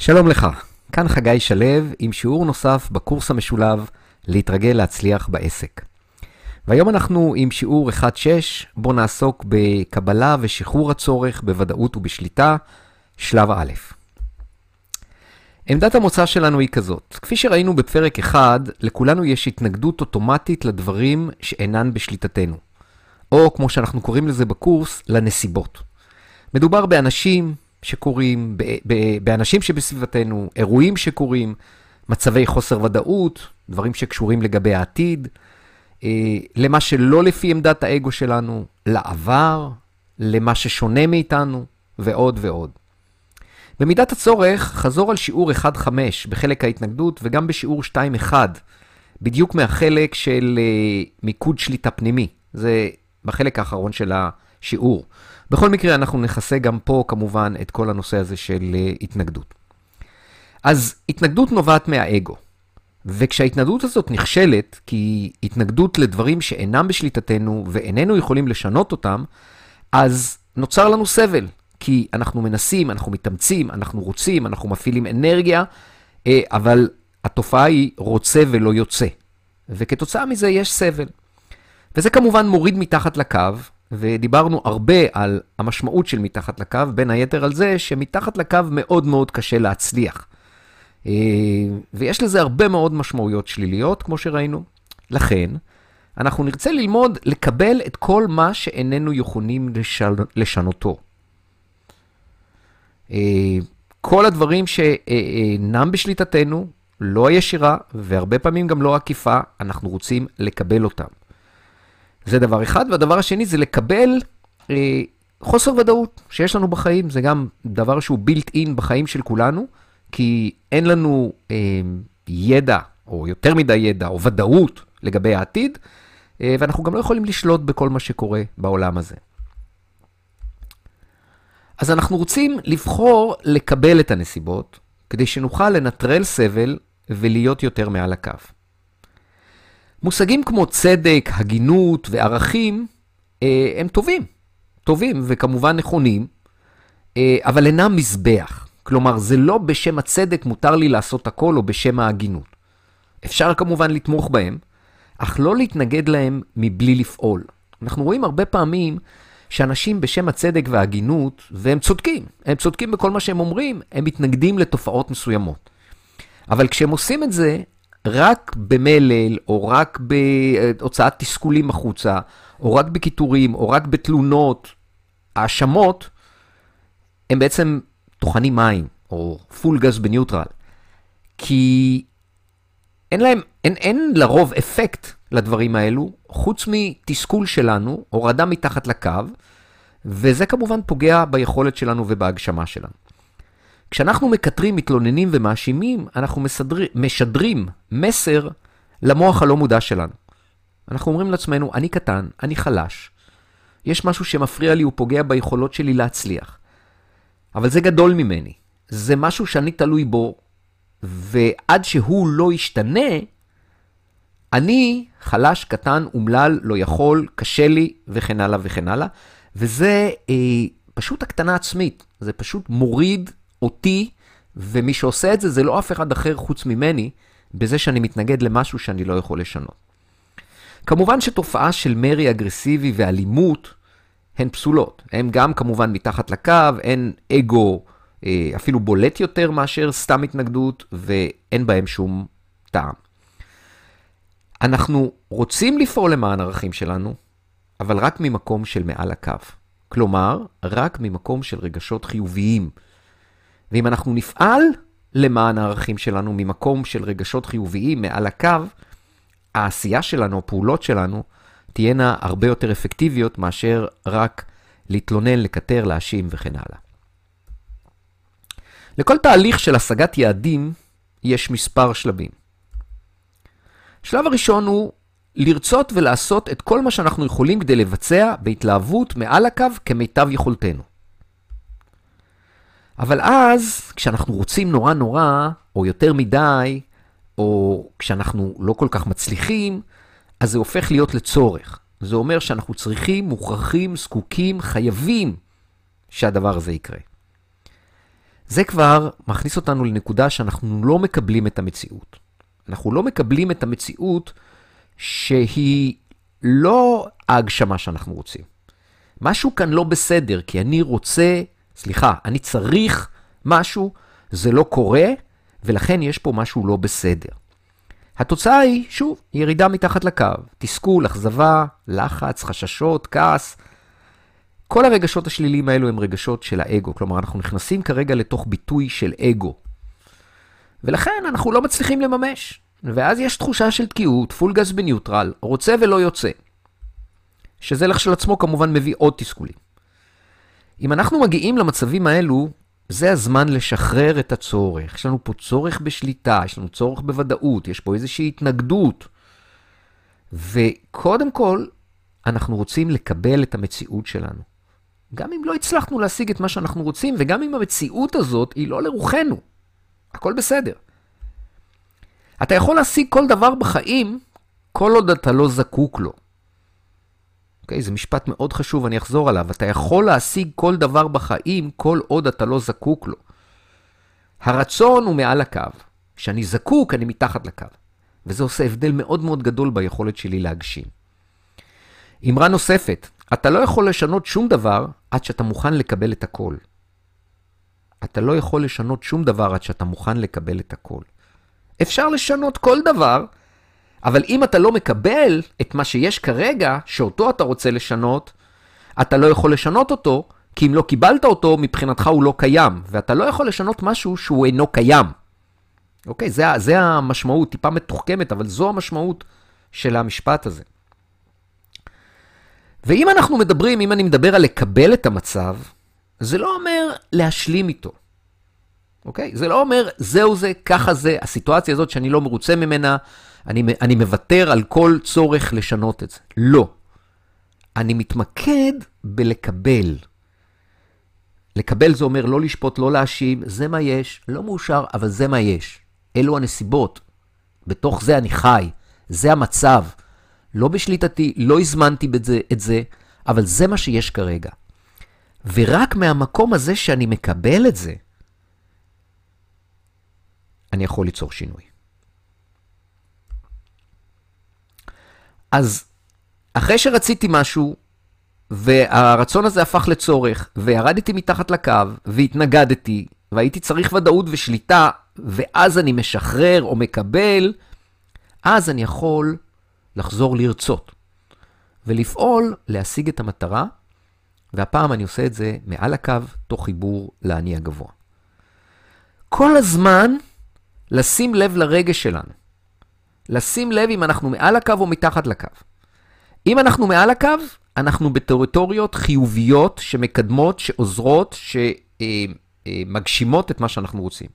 שלום לך, כאן חגי שלו עם שיעור נוסף בקורס המשולב להתרגל להצליח בעסק. והיום אנחנו עם שיעור 1-6, בו נעסוק בקבלה ושחרור הצורך בוודאות ובשליטה, שלב א'. עמדת המוצא שלנו היא כזאת, כפי שראינו בפרק 1, לכולנו יש התנגדות אוטומטית לדברים שאינן בשליטתנו, או כמו שאנחנו קוראים לזה בקורס, לנסיבות. מדובר באנשים, שקורים, באנשים שבסביבתנו, אירועים שקורים, מצבי חוסר ודאות, דברים שקשורים לגבי העתיד, אה, למה שלא לפי עמדת האגו שלנו, לעבר, למה ששונה מאיתנו, ועוד ועוד. במידת הצורך, חזור על שיעור 1-5 בחלק ההתנגדות וגם בשיעור 2-1, בדיוק מהחלק של אה, מיקוד שליטה פנימי. זה בחלק האחרון של השיעור. בכל מקרה, אנחנו נכסה גם פה כמובן את כל הנושא הזה של uh, התנגדות. אז התנגדות נובעת מהאגו. וכשההתנגדות הזאת נכשלת, כי התנגדות לדברים שאינם בשליטתנו ואיננו יכולים לשנות אותם, אז נוצר לנו סבל. כי אנחנו מנסים, אנחנו מתאמצים, אנחנו רוצים, אנחנו מפעילים אנרגיה, אה, אבל התופעה היא רוצה ולא יוצא. וכתוצאה מזה יש סבל. וזה כמובן מוריד מתחת לקו, ודיברנו הרבה על המשמעות של מתחת לקו, בין היתר על זה שמתחת לקו מאוד מאוד קשה להצליח. אה, ויש לזה הרבה מאוד משמעויות שליליות, כמו שראינו. לכן, אנחנו נרצה ללמוד לקבל את כל מה שאיננו יכולים לשנותו. אה, כל הדברים שאינם בשליטתנו, לא הישירה, והרבה פעמים גם לא עקיפה, אנחנו רוצים לקבל אותם. זה דבר אחד. והדבר השני זה לקבל אה, חוסר ודאות שיש לנו בחיים. זה גם דבר שהוא בילט אין בחיים של כולנו, כי אין לנו אה, ידע, או יותר מדי ידע, או ודאות לגבי העתיד, אה, ואנחנו גם לא יכולים לשלוט בכל מה שקורה בעולם הזה. אז אנחנו רוצים לבחור לקבל את הנסיבות, כדי שנוכל לנטרל סבל ולהיות יותר מעל הקו. מושגים כמו צדק, הגינות וערכים אה, הם טובים, טובים וכמובן נכונים, אה, אבל אינם מזבח. כלומר, זה לא בשם הצדק מותר לי לעשות הכל או בשם ההגינות. אפשר כמובן לתמוך בהם, אך לא להתנגד להם מבלי לפעול. אנחנו רואים הרבה פעמים שאנשים בשם הצדק וההגינות, והם צודקים, הם צודקים בכל מה שהם אומרים, הם מתנגדים לתופעות מסוימות. אבל כשהם עושים את זה, רק במלל, או רק בהוצאת תסכולים החוצה, או רק בקיטורים, או רק בתלונות, האשמות, הם בעצם טוחנים מים, או פול גז בניוטרל. כי אין להם, אין, אין לרוב אפקט לדברים האלו, חוץ מתסכול שלנו, הורדה מתחת לקו, וזה כמובן פוגע ביכולת שלנו ובהגשמה שלנו. כשאנחנו מקטרים, מתלוננים ומאשימים, אנחנו מסדר, משדרים מסר למוח הלא מודע שלנו. אנחנו אומרים לעצמנו, אני קטן, אני חלש, יש משהו שמפריע לי, הוא פוגע ביכולות שלי להצליח. אבל זה גדול ממני, זה משהו שאני תלוי בו, ועד שהוא לא ישתנה, אני חלש, קטן, אומלל, לא יכול, קשה לי, וכן הלאה וכן הלאה. וזה אה, פשוט הקטנה עצמית, זה פשוט מוריד אותי, ומי שעושה את זה, זה לא אף אחד אחר חוץ ממני, בזה שאני מתנגד למשהו שאני לא יכול לשנות. כמובן שתופעה של מרי אגרסיבי ואלימות הן פסולות. הן גם כמובן מתחת לקו, אין אגו אה, אפילו בולט יותר מאשר סתם התנגדות, ואין בהם שום טעם. אנחנו רוצים לפעול למען ערכים שלנו, אבל רק ממקום של מעל הקו. כלומר, רק ממקום של רגשות חיוביים. ואם אנחנו נפעל למען הערכים שלנו ממקום של רגשות חיוביים מעל הקו, העשייה שלנו, הפעולות שלנו, תהיינה הרבה יותר אפקטיביות מאשר רק להתלונן, לקטר, להאשים וכן הלאה. לכל תהליך של השגת יעדים יש מספר שלבים. השלב הראשון הוא לרצות ולעשות את כל מה שאנחנו יכולים כדי לבצע בהתלהבות מעל הקו כמיטב יכולתנו. אבל אז, כשאנחנו רוצים נורא נורא, או יותר מדי, או כשאנחנו לא כל כך מצליחים, אז זה הופך להיות לצורך. זה אומר שאנחנו צריכים, מוכרחים, זקוקים, חייבים שהדבר הזה יקרה. זה כבר מכניס אותנו לנקודה שאנחנו לא מקבלים את המציאות. אנחנו לא מקבלים את המציאות שהיא לא ההגשמה שאנחנו רוצים. משהו כאן לא בסדר, כי אני רוצה, סליחה, אני צריך משהו, זה לא קורה, ולכן יש פה משהו לא בסדר. התוצאה היא, שוב, ירידה מתחת לקו. תסכול, אכזבה, לחץ, חששות, כעס. כל הרגשות השליליים האלו הם רגשות של האגו. כלומר, אנחנו נכנסים כרגע לתוך ביטוי של אגו. ולכן אנחנו לא מצליחים לממש. ואז יש תחושה של תקיעות, פול גז בניוטרל, רוצה ולא יוצא. שזה לכשלעצמו כמובן מביא עוד תסכולים. אם אנחנו מגיעים למצבים האלו, זה הזמן לשחרר את הצורך. יש לנו פה צורך בשליטה, יש לנו צורך בוודאות, יש פה איזושהי התנגדות. וקודם כל, אנחנו רוצים לקבל את המציאות שלנו. גם אם לא הצלחנו להשיג את מה שאנחנו רוצים, וגם אם המציאות הזאת היא לא לרוחנו. הכל בסדר. אתה יכול להשיג כל דבר בחיים, כל עוד אתה לא זקוק לו. אוקיי? זה משפט מאוד חשוב, אני אחזור עליו. אתה יכול להשיג כל דבר בחיים כל עוד אתה לא זקוק לו. הרצון הוא מעל הקו. כשאני זקוק, אני מתחת לקו. וזה עושה הבדל מאוד מאוד גדול ביכולת שלי להגשים. אמרה נוספת, אתה לא יכול לשנות שום דבר עד שאתה מוכן לקבל את הכל. אתה לא יכול לשנות שום דבר עד שאתה מוכן לקבל את הכל. אפשר לשנות כל דבר, אבל אם אתה לא מקבל את מה שיש כרגע, שאותו אתה רוצה לשנות, אתה לא יכול לשנות אותו, כי אם לא קיבלת אותו, מבחינתך הוא לא קיים, ואתה לא יכול לשנות משהו שהוא אינו קיים. אוקיי? זה, זה המשמעות, טיפה מתוחכמת, אבל זו המשמעות של המשפט הזה. ואם אנחנו מדברים, אם אני מדבר על לקבל את המצב, זה לא אומר להשלים איתו. אוקיי? זה לא אומר, זהו זה, ככה זה, הסיטואציה הזאת שאני לא מרוצה ממנה, אני, אני מוותר על כל צורך לשנות את זה. לא. אני מתמקד בלקבל. לקבל זה אומר לא לשפוט, לא להאשים, זה מה יש, לא מאושר, אבל זה מה יש. אלו הנסיבות. בתוך זה אני חי, זה המצב. לא בשליטתי, לא הזמנתי בזה, את זה, אבל זה מה שיש כרגע. ורק מהמקום הזה שאני מקבל את זה, אני יכול ליצור שינוי. אז אחרי שרציתי משהו, והרצון הזה הפך לצורך, וירדתי מתחת לקו, והתנגדתי, והייתי צריך ודאות ושליטה, ואז אני משחרר או מקבל, אז אני יכול לחזור לרצות, ולפעול להשיג את המטרה, והפעם אני עושה את זה מעל הקו, תוך חיבור לאני הגבוה. כל הזמן לשים לב לרגש שלנו. לשים לב אם אנחנו מעל הקו או מתחת לקו. אם אנחנו מעל הקו, אנחנו בטריטוריות חיוביות שמקדמות, שעוזרות, שמגשימות את מה שאנחנו רוצים.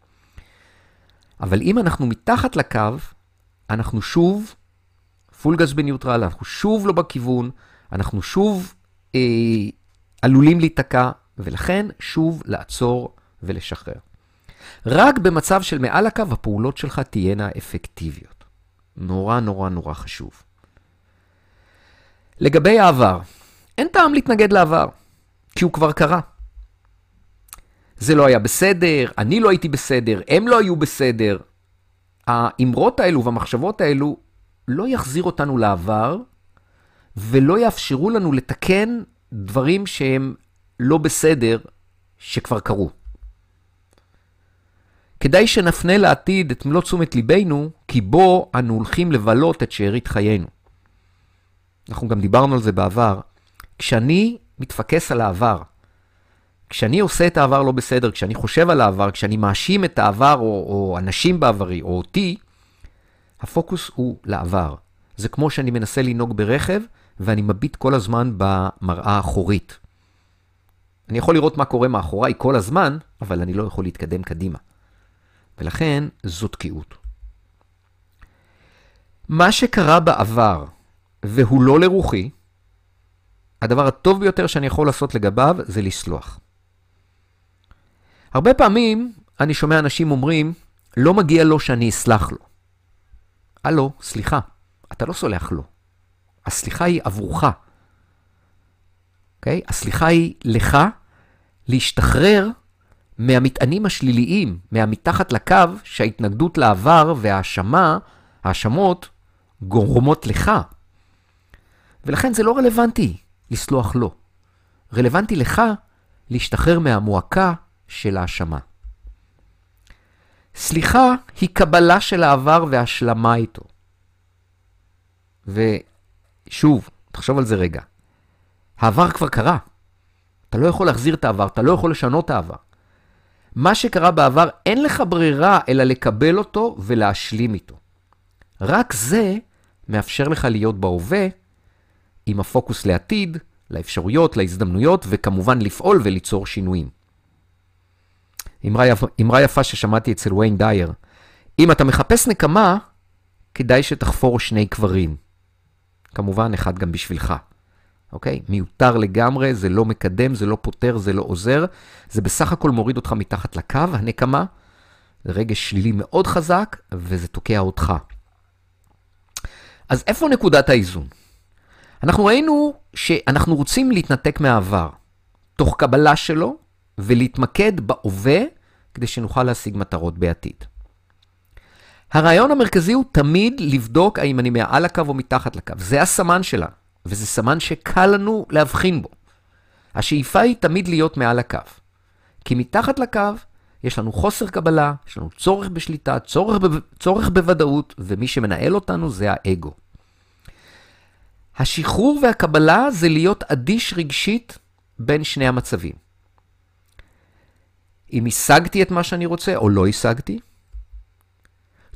אבל אם אנחנו מתחת לקו, אנחנו שוב פול גז בניוטרל, אנחנו שוב לא בכיוון, אנחנו שוב אה, עלולים להיתקע, ולכן שוב לעצור ולשחרר. רק במצב של מעל הקו הפעולות שלך תהיינה אפקטיביות. נורא נורא נורא חשוב. לגבי העבר, אין טעם להתנגד לעבר, כי הוא כבר קרה. זה לא היה בסדר, אני לא הייתי בסדר, הם לא היו בסדר. האמרות האלו והמחשבות האלו לא יחזיר אותנו לעבר, ולא יאפשרו לנו לתקן דברים שהם לא בסדר, שכבר קרו. כדאי שנפנה לעתיד את מלוא תשומת ליבנו, כי בו אנו הולכים לבלות את שארית חיינו. אנחנו גם דיברנו על זה בעבר. כשאני מתפקס על העבר, כשאני עושה את העבר לא בסדר, כשאני חושב על העבר, כשאני מאשים את העבר או, או אנשים בעברי או אותי, הפוקוס הוא לעבר. זה כמו שאני מנסה לנהוג ברכב ואני מביט כל הזמן במראה האחורית. אני יכול לראות מה קורה מאחוריי כל הזמן, אבל אני לא יכול להתקדם קדימה. ולכן זו תקיעות. מה שקרה בעבר והוא לא לרוחי, הדבר הטוב ביותר שאני יכול לעשות לגביו זה לסלוח. הרבה פעמים אני שומע אנשים אומרים, לא מגיע לו שאני אסלח לו. הלו, סליחה, אתה לא סולח לו. הסליחה היא עבורך. Okay? אוקיי? הסליחה היא לך להשתחרר מהמטענים השליליים, מהמתחת לקו, שההתנגדות לעבר וההאשמה, האשמות, גורמות לך. ולכן זה לא רלוונטי לסלוח לו. רלוונטי לך להשתחרר מהמועקה של האשמה. סליחה היא קבלה של העבר והשלמה איתו. ושוב, תחשוב על זה רגע. העבר כבר קרה. אתה לא יכול להחזיר את העבר, אתה לא יכול לשנות את העבר. מה שקרה בעבר, אין לך ברירה אלא לקבל אותו ולהשלים איתו. רק זה מאפשר לך להיות בהווה עם הפוקוס לעתיד, לאפשרויות, להזדמנויות, וכמובן לפעול וליצור שינויים. אמרה אמרה יפה ששמעתי אצל ויין דייר, אם אתה מחפש נקמה, כדאי שתחפור שני קברים. כמובן, אחד גם בשבילך. אוקיי? מיותר לגמרי, זה לא מקדם, זה לא פותר, זה לא עוזר. זה בסך הכל מוריד אותך מתחת לקו, הנקמה. זה רגש שלילי מאוד חזק, וזה תוקע אותך. אז איפה נקודת האיזון? אנחנו ראינו שאנחנו רוצים להתנתק מהעבר, תוך קבלה שלו, ולהתמקד בהווה, כדי שנוכל להשיג מטרות בעתיד. הרעיון המרכזי הוא תמיד לבדוק האם אני מעל הקו או מתחת לקו. זה הסמן שלה, וזה סמן שקל לנו להבחין בו. השאיפה היא תמיד להיות מעל הקו. כי מתחת לקו יש לנו חוסר קבלה, יש לנו צורך בשליטה, צורך, ב... צורך בוודאות, ומי שמנהל אותנו זה האגו. השחרור והקבלה זה להיות אדיש רגשית בין שני המצבים. אם השגתי את מה שאני רוצה או לא השגתי,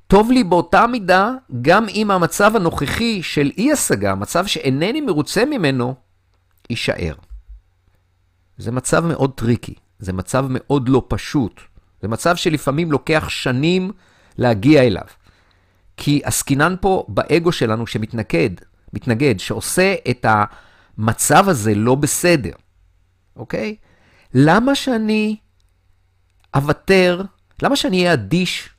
טוב לי באותה מידה גם אם המצב הנוכחי של אי-השגה, מצב שאינני מרוצה ממנו, יישאר. זה מצב מאוד tricky, זה מצב מאוד לא פשוט, זה מצב שלפעמים לוקח שנים להגיע אליו. כי עסקינן פה באגו שלנו שמתנגד, מתנגד, שעושה את המצב הזה לא בסדר, אוקיי? למה שאני אוותר, למה שאני אהיה אדיש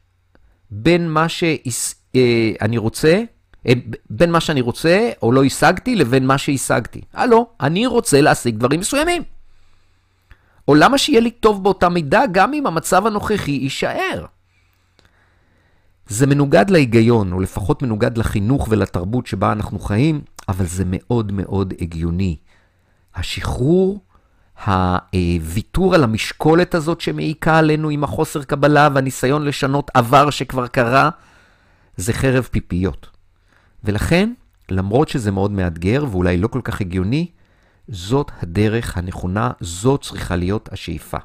בין מה שאני אה, רוצה, אה, בין מה שאני רוצה או לא השגתי לבין מה שהשגתי? הלו, אני רוצה להשיג דברים מסוימים. או למה שיהיה לי טוב באותה מידה גם אם המצב הנוכחי יישאר? זה מנוגד להיגיון, או לפחות מנוגד לחינוך ולתרבות שבה אנחנו חיים, אבל זה מאוד מאוד הגיוני. השחרור, הוויתור על המשקולת הזאת שמעיקה עלינו עם החוסר קבלה והניסיון לשנות עבר שכבר קרה, זה חרב פיפיות. ולכן, למרות שזה מאוד מאתגר ואולי לא כל כך הגיוני, זאת הדרך הנכונה, זאת צריכה להיות השאיפה.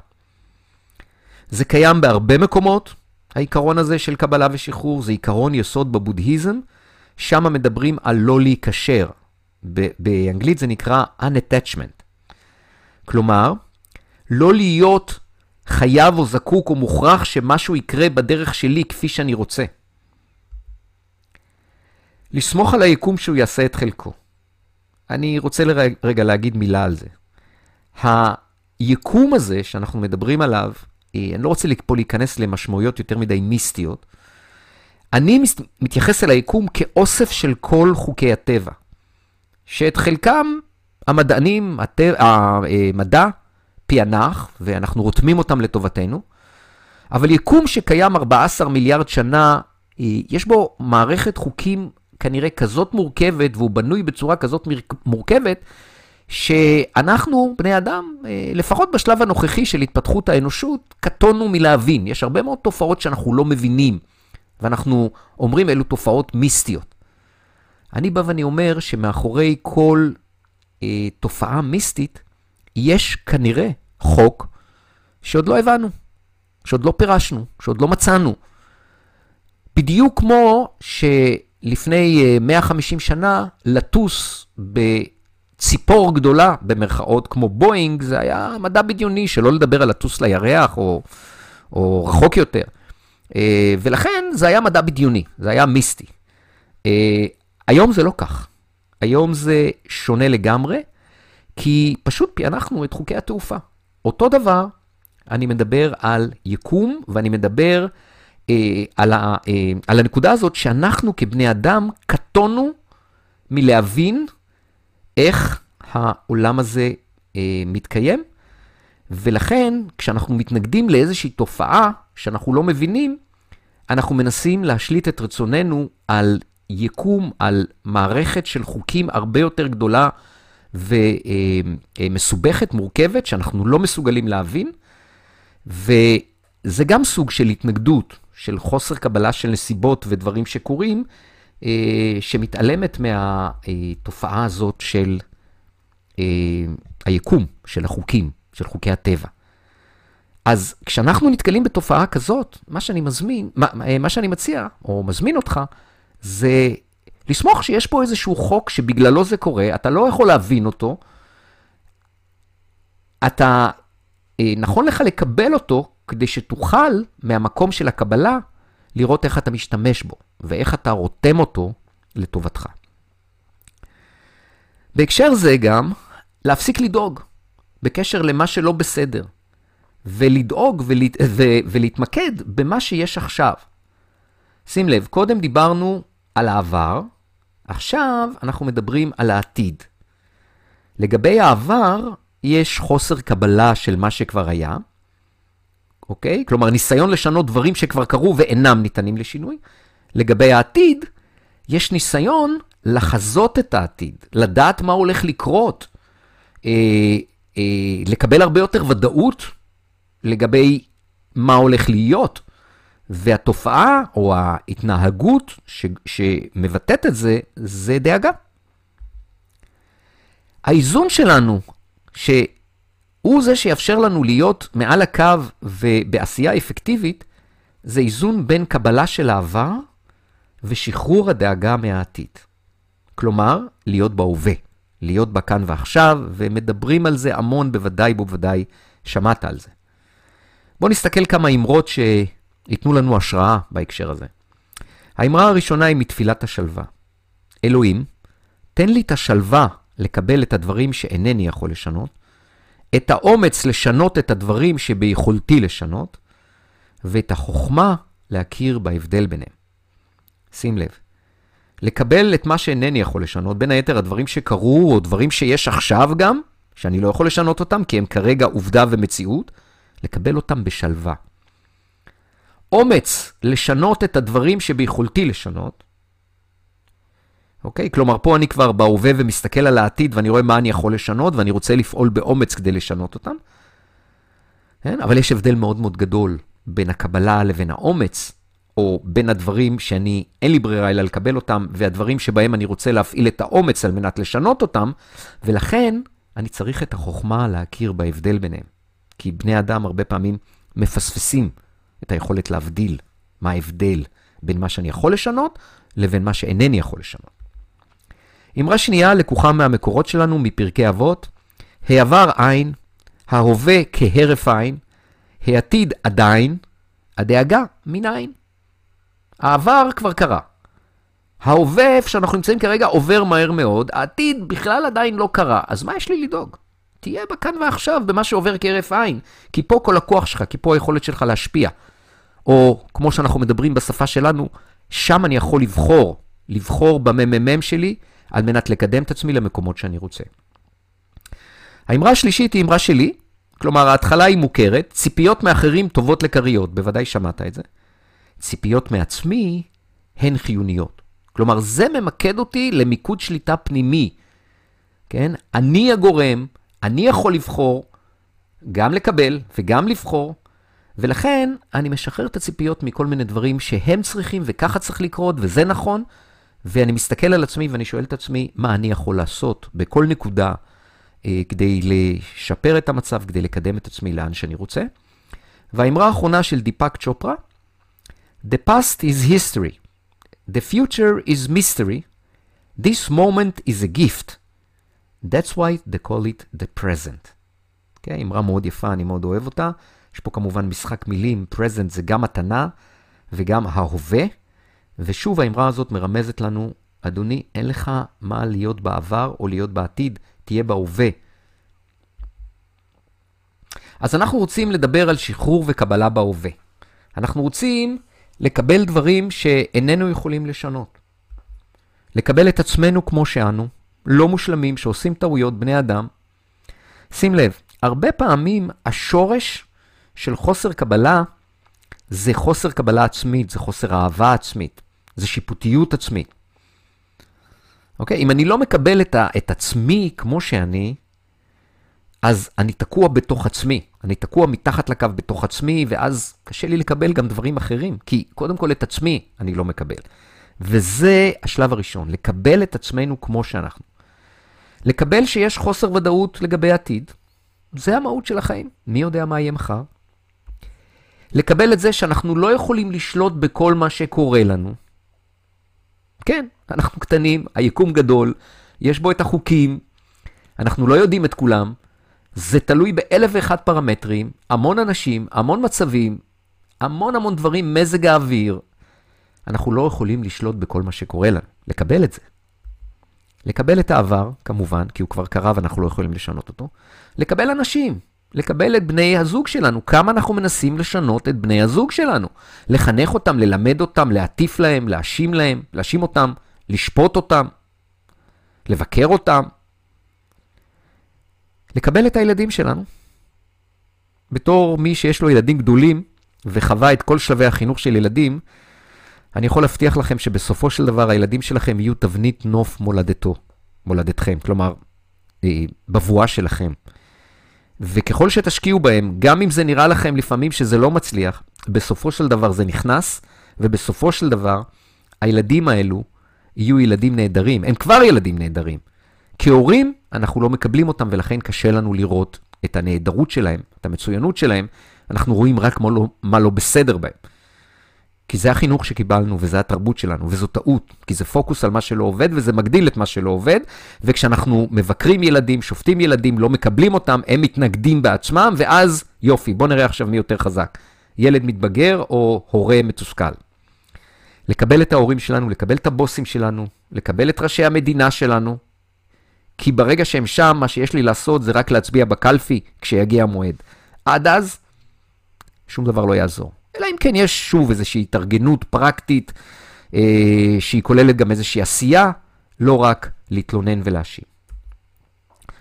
זה קיים בהרבה מקומות, העיקרון הזה של קבלה ושחרור זה עיקרון יסוד בבודהיזם, שם מדברים על לא להיקשר. באנגלית זה נקרא unattachment. כלומר, לא להיות חייב או זקוק או מוכרח שמשהו יקרה בדרך שלי כפי שאני רוצה. לסמוך על היקום שהוא יעשה את חלקו. אני רוצה רגע להגיד מילה על זה. היקום הזה שאנחנו מדברים עליו, אני לא רוצה פה להיכנס למשמעויות יותר מדי מיסטיות. אני מתייחס אל היקום כאוסף של כל חוקי הטבע, שאת חלקם המדענים, הטבע, המדע פענח, ואנחנו רותמים אותם לטובתנו, אבל יקום שקיים 14 מיליארד שנה, יש בו מערכת חוקים כנראה כזאת מורכבת, והוא בנוי בצורה כזאת מורכבת, שאנחנו, בני אדם, אה, לפחות בשלב הנוכחי של התפתחות האנושות, קטונו מלהבין. יש הרבה מאוד תופעות שאנחנו לא מבינים, ואנחנו אומרים אלו תופעות מיסטיות. אני בא ואני אומר שמאחורי כל אה, תופעה מיסטית, יש כנראה חוק שעוד לא הבנו, שעוד לא פירשנו, שעוד לא מצאנו. בדיוק כמו שלפני 150 אה, שנה, לטוס ב... ציפור גדולה, במרכאות, כמו בואינג, זה היה מדע בדיוני, שלא לדבר על לטוס לירח או, או רחוק יותר. אה, ולכן זה היה מדע בדיוני, זה היה מיסטי. אה, היום זה לא כך. היום זה שונה לגמרי, כי פשוט פענחנו את חוקי התעופה. אותו דבר, אני מדבר על יקום, ואני מדבר אה, על, ה, אה, על הנקודה הזאת שאנחנו כבני אדם קטונו מלהבין איך העולם הזה אה, מתקיים, ולכן, כשאנחנו מתנגדים לאיזושהי תופעה שאנחנו לא מבינים, אנחנו מנסים להשליט את רצוננו על יקום, על מערכת של חוקים הרבה יותר גדולה ומסובכת, מורכבת, שאנחנו לא מסוגלים להבין, וזה גם סוג של התנגדות, של חוסר קבלה של נסיבות ודברים שקורים, אה, שמתעלמת מהתופעה הזאת של אה, היקום, של החוקים, של חוקי הטבע. אז כשאנחנו נתקלים בתופעה כזאת, מה שאני מזמין, מה, מה שאני מציע, או מזמין אותך, זה לסמוך שיש פה איזשהו חוק שבגללו זה קורה, אתה לא יכול להבין אותו, אתה, אה, נכון לך לקבל אותו כדי שתוכל מהמקום של הקבלה לראות איך אתה משתמש בו ואיך אתה רותם אותו לטובתך. בהקשר זה גם, להפסיק לדאוג בקשר למה שלא בסדר, ולדאוג ולה, ו, ולהתמקד במה שיש עכשיו. שים לב, קודם דיברנו על העבר, עכשיו אנחנו מדברים על העתיד. לגבי העבר, יש חוסר קבלה של מה שכבר היה, אוקיי? כלומר, ניסיון לשנות דברים שכבר קרו ואינם ניתנים לשינוי. לגבי העתיד, יש ניסיון לחזות את העתיד, לדעת מה הולך לקרות, אה, אה, לקבל הרבה יותר ודאות לגבי מה הולך להיות. והתופעה או ההתנהגות ש, שמבטאת את זה, זה דאגה. האיזון שלנו, שהוא זה שיאפשר לנו להיות מעל הקו ובעשייה אפקטיבית, זה איזון בין קבלה של העבר ושחרור הדאגה מהעתיד. כלומר, להיות בהווה, להיות בכאן ועכשיו, ומדברים על זה המון, בוודאי ובוודאי שמעת על זה. בואו נסתכל כמה אמרות שייתנו לנו השראה בהקשר הזה. האמרה הראשונה היא מתפילת השלווה. אלוהים, תן לי את השלווה לקבל את הדברים שאינני יכול לשנות, את האומץ לשנות את הדברים שביכולתי לשנות, ואת החוכמה להכיר בהבדל ביניהם. שים לב, לקבל את מה שאינני יכול לשנות, בין היתר הדברים שקרו, או דברים שיש עכשיו גם, שאני לא יכול לשנות אותם, כי הם כרגע עובדה ומציאות, לקבל אותם בשלווה. אומץ לשנות את הדברים שביכולתי לשנות, אוקיי? כלומר, פה אני כבר בהווה ומסתכל על העתיד ואני רואה מה אני יכול לשנות, ואני רוצה לפעול באומץ כדי לשנות אותם. כן? אבל יש הבדל מאוד מאוד גדול בין הקבלה לבין האומץ, או בין הדברים שאני, אין לי ברירה אלא לקבל אותם, והדברים שבהם אני רוצה להפעיל את האומץ על מנת לשנות אותם, ולכן אני צריך את החוכמה להכיר בהבדל ביניהם. כי בני אדם הרבה פעמים מפספסים את היכולת להבדיל מה ההבדל בין מה שאני יכול לשנות לבין מה שאינני יכול לשנות. אמרה שנייה לקוחה מהמקורות שלנו, מפרקי אבות, העבר עין, ההווה כהרף עין, העתיד עדיין, הדאגה מנין. העבר כבר קרה. ההווה, איפה שאנחנו נמצאים כרגע, עובר מהר מאוד, העתיד בכלל עדיין לא קרה, אז מה יש לי לדאוג? תהיה בכאן ועכשיו, במה שעובר כהרף עין, כי פה כל הכוח שלך, כי פה היכולת שלך להשפיע. או כמו שאנחנו מדברים בשפה שלנו, שם אני יכול לבחור, לבחור בממ"מ שלי, על מנת לקדם את עצמי למקומות שאני רוצה. האמרה השלישית היא אמרה שלי, כלומר ההתחלה היא מוכרת, ציפיות מאחרים טובות לכריות, בוודאי שמעת את זה. ציפיות מעצמי הן חיוניות. כלומר, זה ממקד אותי למיקוד שליטה פנימי. כן? אני הגורם, אני יכול לבחור, גם לקבל וגם לבחור, ולכן אני משחרר את הציפיות מכל מיני דברים שהם צריכים וככה צריך לקרות וזה נכון, ואני מסתכל על עצמי ואני שואל את עצמי, מה אני יכול לעשות בכל נקודה אה, כדי לשפר את המצב, כדי לקדם את עצמי לאן שאני רוצה. והאמרה האחרונה של דיפאק צ'ופרה, The past is history, the future is mystery, this moment is a gift. That's why they call it the present. Okay? אמרה מאוד יפה, אני מאוד אוהב אותה. יש פה כמובן משחק מילים, present זה גם מתנה וגם ההווה. ושוב, האמרה הזאת מרמזת לנו, אדוני, אין לך מה להיות בעבר או להיות בעתיד, תהיה בהווה. אז אנחנו רוצים לדבר על שחרור וקבלה בהווה. אנחנו רוצים לקבל דברים שאיננו יכולים לשנות. לקבל את עצמנו כמו שאנו, לא מושלמים, שעושים טעויות, בני אדם. שים לב, הרבה פעמים השורש של חוסר קבלה זה חוסר קבלה עצמית, זה חוסר אהבה עצמית, זה שיפוטיות עצמית. אוקיי? אם אני לא מקבל את, ה, את עצמי כמו שאני, אז אני תקוע בתוך עצמי. אני תקוע מתחת לקו בתוך עצמי, ואז קשה לי לקבל גם דברים אחרים, כי קודם כל את עצמי אני לא מקבל. וזה השלב הראשון, לקבל את עצמנו כמו שאנחנו. לקבל שיש חוסר ודאות לגבי העתיד, זה המהות של החיים. מי יודע מה יהיה מחר? לקבל את זה שאנחנו לא יכולים לשלוט בכל מה שקורה לנו. כן, אנחנו קטנים, היקום גדול, יש בו את החוקים, אנחנו לא יודעים את כולם, זה תלוי באלף ואחד פרמטרים, המון אנשים, המון מצבים, המון המון דברים, מזג האוויר. אנחנו לא יכולים לשלוט בכל מה שקורה לנו, לקבל את זה. לקבל את העבר, כמובן, כי הוא כבר קרה ואנחנו לא יכולים לשנות אותו. לקבל אנשים, לקבל את בני הזוג שלנו, כמה אנחנו מנסים לשנות את בני הזוג שלנו. לחנך אותם, ללמד אותם, להטיף להם, להאשים להם, להאשים אותם, לשפוט אותם, לבקר אותם. לקבל את הילדים שלנו. בתור מי שיש לו ילדים גדולים וחווה את כל שלבי החינוך של ילדים, אני יכול להבטיח לכם שבסופו של דבר הילדים שלכם יהיו תבנית נוף מולדתו, מולדתכם, כלומר, אה, בבואה שלכם. וככל שתשקיעו בהם, גם אם זה נראה לכם לפעמים שזה לא מצליח, בסופו של דבר זה נכנס, ובסופו של דבר הילדים האלו יהיו ילדים נהדרים. הם כבר ילדים נהדרים. כהורים, אנחנו לא מקבלים אותם, ולכן קשה לנו לראות את הנהדרות שלהם, את המצוינות שלהם. אנחנו רואים רק מה לא, מה לא בסדר בהם. כי זה החינוך שקיבלנו, וזה התרבות שלנו, וזו טעות, כי זה פוקוס על מה שלא עובד, וזה מגדיל את מה שלא עובד, וכשאנחנו מבקרים ילדים, שופטים ילדים, לא מקבלים אותם, הם מתנגדים בעצמם, ואז יופי, בואו נראה עכשיו מי יותר חזק, ילד מתבגר או הורה מתוסכל. לקבל את ההורים שלנו, לקבל את הבוסים שלנו, לקבל את ראשי המדינה שלנו, כי ברגע שהם שם, מה שיש לי לעשות זה רק להצביע בקלפי כשיגיע המועד. עד אז, שום דבר לא יעזור. אלא אם כן יש שוב איזושהי התארגנות פרקטית, אה, שהיא כוללת גם איזושהי עשייה, לא רק להתלונן ולהאשים.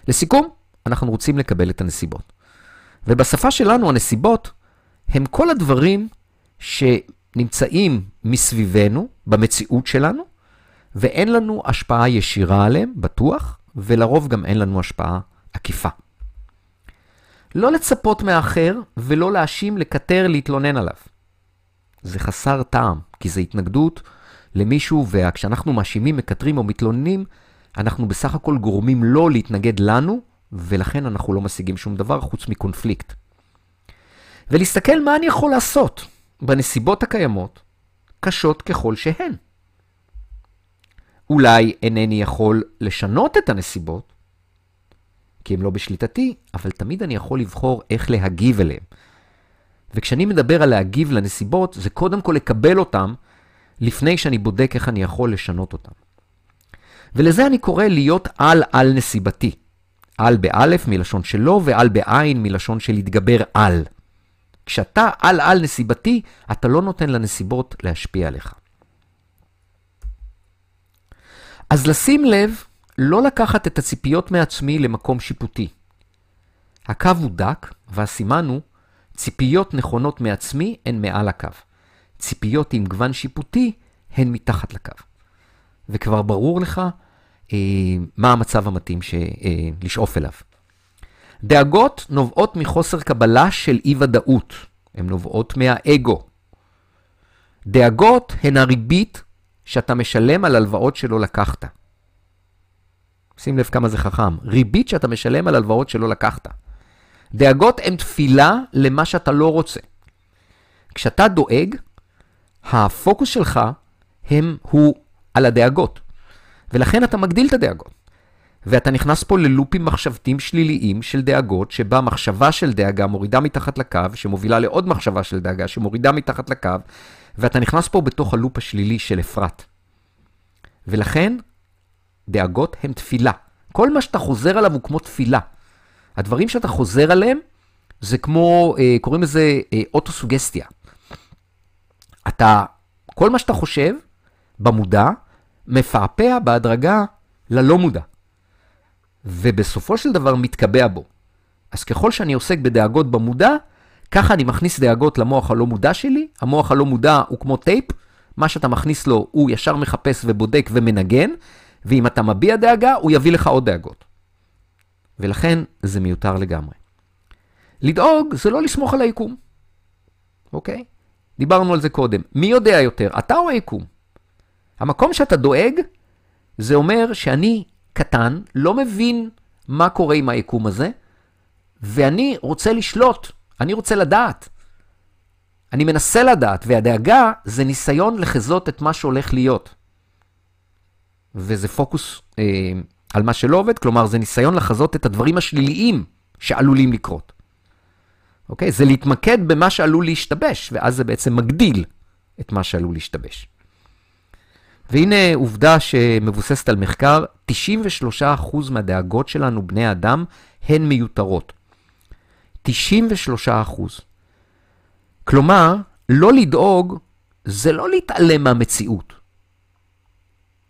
לסיכום, אנחנו רוצים לקבל את הנסיבות. ובשפה שלנו הנסיבות הם כל הדברים שנמצאים מסביבנו, במציאות שלנו, ואין לנו השפעה ישירה עליהם, בטוח, ולרוב גם אין לנו השפעה עקיפה. לא לצפות מאחר ולא להאשים, לקטר, להתלונן עליו. זה חסר טעם, כי זה התנגדות למישהו, וכשאנחנו מאשימים, מקטרים או מתלוננים, אנחנו בסך הכל גורמים לו להתנגד לנו, ולכן אנחנו לא משיגים שום דבר חוץ מקונפליקט. ולהסתכל מה אני יכול לעשות בנסיבות הקיימות, קשות ככל שהן. אולי אינני יכול לשנות את הנסיבות, כי הם לא בשליטתי, אבל תמיד אני יכול לבחור איך להגיב אליהם. וכשאני מדבר על להגיב לנסיבות, זה קודם כל לקבל אותם, לפני שאני בודק איך אני יכול לשנות אותם. ולזה אני קורא להיות על-על נסיבתי. על באלף מלשון שלא, ועל בעין מלשון של להתגבר על. כשאתה על-על נסיבתי, אתה לא נותן לנסיבות להשפיע עליך. אז לשים לב, לא לקחת את הציפיות מעצמי למקום שיפוטי. הקו הוא דק, והסימן הוא, ציפיות נכונות מעצמי הן מעל הקו. ציפיות עם גוון שיפוטי הן מתחת לקו. וכבר ברור לך אה, מה המצב המתאים ש, אה, לשאוף אליו. דאגות נובעות מחוסר קבלה של אי-ודאות. הן נובעות מהאגו. דאגות הן הריבית שאתה משלם על הלוואות שלא לקחת. שים לב כמה זה חכם. ריבית שאתה משלם על הלוואות שלא לקחת. דאגות הן תפילה למה שאתה לא רוצה. כשאתה דואג, הפוקוס שלך הם, הוא על הדאגות. ולכן אתה מגדיל את הדאגות. ואתה נכנס פה ללופים מחשבתיים שליליים של דאגות, שבה מחשבה של דאגה מורידה מתחת לקו, שמובילה לעוד מחשבה של דאגה שמורידה מתחת לקו, ואתה נכנס פה בתוך הלופ השלילי של אפרת. ולכן, דאגות הן תפילה. כל מה שאתה חוזר עליו הוא כמו תפילה. הדברים שאתה חוזר עליהם, זה כמו, אה, קוראים לזה אה, אוטוסוגסטיה. אתה, כל מה שאתה חושב, במודע, מפעפע בהדרגה ללא מודע. ובסופו של דבר מתקבע בו. אז ככל שאני עוסק בדאגות במודע, ככה אני מכניס דאגות למוח הלא מודע שלי. המוח הלא מודע הוא כמו טייפ, מה שאתה מכניס לו, הוא ישר מחפש ובודק ומנגן, ואם אתה מביע דאגה, הוא יביא לך עוד דאגות. ולכן זה מיותר לגמרי. לדאוג זה לא לסמוך על היקום, אוקיי? דיברנו על זה קודם. מי יודע יותר, אתה או היקום? המקום שאתה דואג, זה אומר שאני קטן, לא מבין מה קורה עם היקום הזה, ואני רוצה לשלוט, אני רוצה לדעת. אני מנסה לדעת, והדאגה זה ניסיון לחזות את מה שהולך להיות. וזה פוקוס אה, על מה שלא עובד, כלומר זה ניסיון לחזות את הדברים השליליים שעלולים לקרות. אוקיי? זה להתמקד במה שעלול להשתבש, ואז זה בעצם מגדיל את מה שעלול להשתבש. והנה עובדה שמבוססת על מחקר, 93% מהדאגות שלנו, בני האדם, הן מיותרות. 93%. כלומר, לא לדאוג זה לא להתעלם מהמציאות.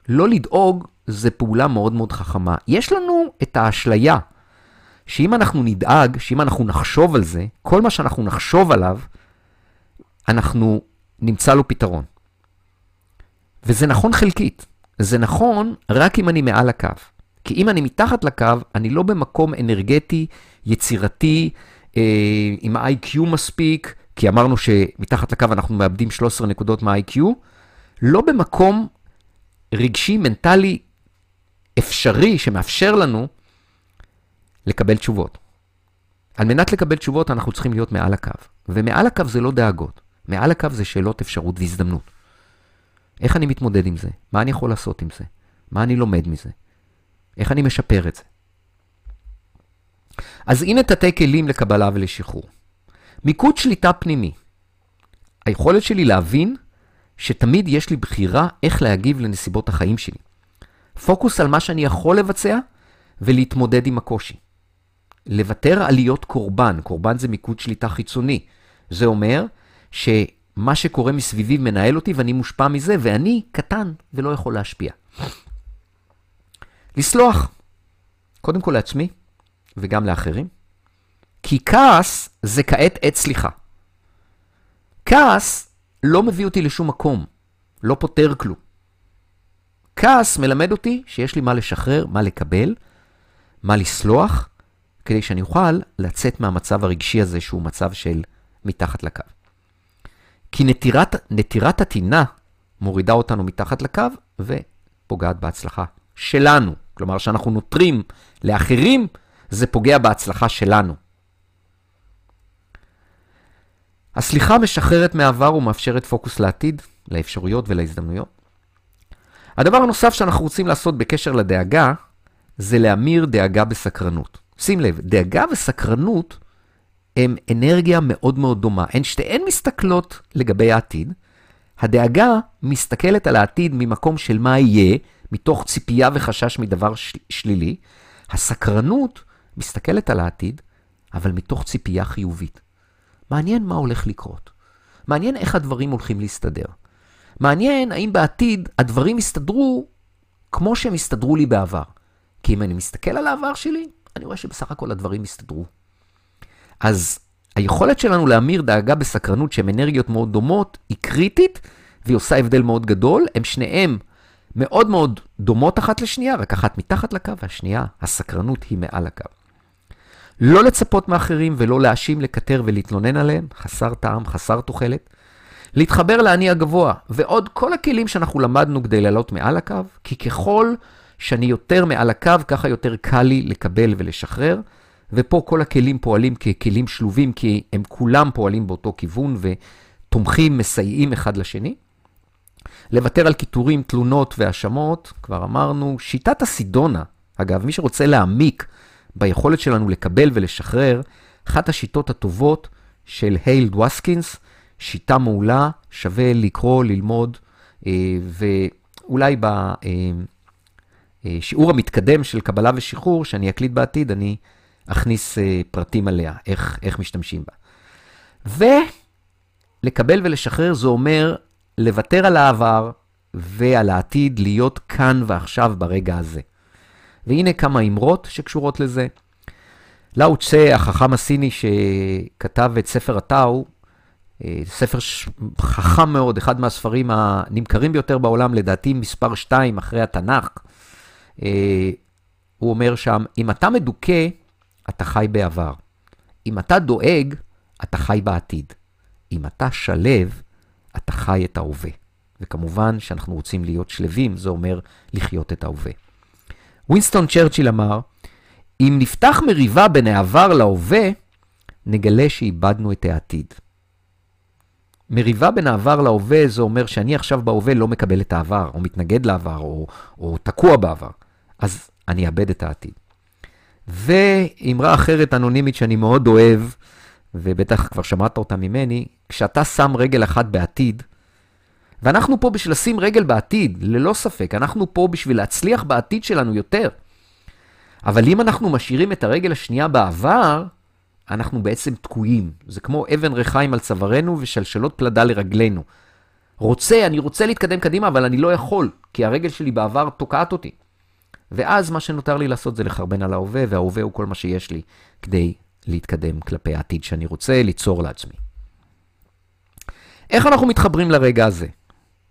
לא לדאוג זה פעולה מאוד מאוד חכמה. יש לנו את האשליה שאם אנחנו נדאג, שאם אנחנו נחשוב על זה, כל מה שאנחנו נחשוב עליו, אנחנו נמצא לו פתרון. וזה נכון חלקית. זה נכון רק אם אני מעל הקו. כי אם אני מתחת לקו, אני לא במקום אנרגטי, יצירתי, אה, עם ה-IQ מספיק, כי אמרנו שמתחת לקו אנחנו מאבדים 13 נקודות מה-IQ, לא במקום רגשי, מנטלי, אפשרי, שמאפשר לנו לקבל תשובות. על מנת לקבל תשובות אנחנו צריכים להיות מעל הקו. ומעל הקו זה לא דאגות, מעל הקו זה שאלות אפשרות והזדמנות. איך אני מתמודד עם זה? מה אני יכול לעשות עם זה? מה אני לומד מזה? איך אני משפר את זה? אז הנה תתי כלים לקבלה ולשחרור. מיקוד שליטה פנימי. היכולת שלי להבין שתמיד יש לי בחירה איך להגיב לנסיבות החיים שלי. פוקוס על מה שאני יכול לבצע ולהתמודד עם הקושי. לוותר על להיות קורבן, קורבן זה מיקוד שליטה חיצוני. זה אומר שמה שקורה מסביבי מנהל אותי ואני מושפע מזה, ואני קטן ולא יכול להשפיע. לסלוח, קודם כל לעצמי וגם לאחרים, כי כעס זה כעת עת סליחה. כעס לא מביא אותי לשום מקום, לא פותר כלום. כעס מלמד אותי שיש לי מה לשחרר, מה לקבל, מה לסלוח, כדי שאני אוכל לצאת מהמצב הרגשי הזה שהוא מצב של מתחת לקו. כי נטירת, נטירת הטינה מורידה אותנו מתחת לקו ופוגעת בהצלחה שלנו. כלומר, שאנחנו נותרים לאחרים, זה פוגע בהצלחה שלנו. הסליחה משחררת מהעבר ומאפשרת פוקוס לעתיד, לאפשרויות ולהזדמנויות. הדבר הנוסף שאנחנו רוצים לעשות בקשר לדאגה, זה להמיר דאגה בסקרנות. שים לב, דאגה וסקרנות הם אנרגיה מאוד מאוד דומה. הן שתיהן מסתכלות לגבי העתיד. הדאגה מסתכלת על העתיד ממקום של מה יהיה, מתוך ציפייה וחשש מדבר של... שלילי. הסקרנות מסתכלת על העתיד, אבל מתוך ציפייה חיובית. מעניין מה הולך לקרות. מעניין איך הדברים הולכים להסתדר. מעניין האם בעתיד הדברים יסתדרו כמו שהם הסתדרו לי בעבר. כי אם אני מסתכל על העבר שלי, אני רואה שבסך הכל הדברים יסתדרו. אז היכולת שלנו להמיר דאגה בסקרנות שהן אנרגיות מאוד דומות, היא קריטית, והיא עושה הבדל מאוד גדול. הם שניהם מאוד מאוד דומות אחת לשנייה, רק אחת מתחת לקו, והשנייה, הסקרנות היא מעל הקו. לא לצפות מאחרים ולא להאשים, לקטר ולהתלונן עליהם, חסר טעם, חסר תוחלת. להתחבר לאני הגבוה, ועוד כל הכלים שאנחנו למדנו כדי לעלות מעל הקו, כי ככל שאני יותר מעל הקו, ככה יותר קל לי לקבל ולשחרר. ופה כל הכלים פועלים ככלים שלובים, כי הם כולם פועלים באותו כיוון ותומכים, מסייעים אחד לשני. לוותר על קיטורים, תלונות והאשמות, כבר אמרנו, שיטת הסידונה, אגב, מי שרוצה להעמיק ביכולת שלנו לקבל ולשחרר, אחת השיטות הטובות של היילד וסקינס, שיטה מעולה, שווה לקרוא, ללמוד, אה, ואולי בשיעור אה, המתקדם של קבלה ושחרור, שאני אקליט בעתיד, אני אכניס אה, פרטים עליה, איך, איך משתמשים בה. ולקבל ולשחרר זה אומר לוותר על העבר ועל העתיד, להיות כאן ועכשיו ברגע הזה. והנה כמה אמרות שקשורות לזה. לאו דזה, החכם הסיני שכתב את ספר הטאו, אה, ספר חכם מאוד, אחד מהספרים הנמכרים ביותר בעולם, לדעתי מספר 2 אחרי התנ"ך. אה, הוא אומר שם, אם אתה מדוכא, אתה חי בעבר. אם אתה דואג, אתה חי בעתיד. אם אתה שלב, אתה חי את ההווה. וכמובן שאנחנו רוצים להיות שלווים, זה אומר לחיות את ההווה. ווינסטון צ'רצ'יל אמר, אם נפתח מריבה בין העבר להווה, נגלה שאיבדנו את העתיד. מריבה בין העבר להווה זה אומר שאני עכשיו בהווה לא מקבל את העבר, או מתנגד לעבר, או, או תקוע בעבר. אז אני אאבד את העתיד. ואמרה אחרת אנונימית שאני מאוד אוהב, ובטח כבר שמעת אותה ממני, כשאתה שם רגל אחת בעתיד, ואנחנו פה בשביל לשים רגל בעתיד, ללא ספק, אנחנו פה בשביל להצליח בעתיד שלנו יותר. אבל אם אנחנו משאירים את הרגל השנייה בעבר, אנחנו בעצם תקועים. זה כמו אבן ריחיים על צווארנו ושלשלות פלדה לרגלינו. רוצה, אני רוצה להתקדם קדימה, אבל אני לא יכול, כי הרגל שלי בעבר תוקעת אותי. ואז מה שנותר לי לעשות זה לחרבן על ההווה, וההווה הוא כל מה שיש לי כדי להתקדם כלפי העתיד שאני רוצה ליצור לעצמי. איך אנחנו מתחברים לרגע הזה?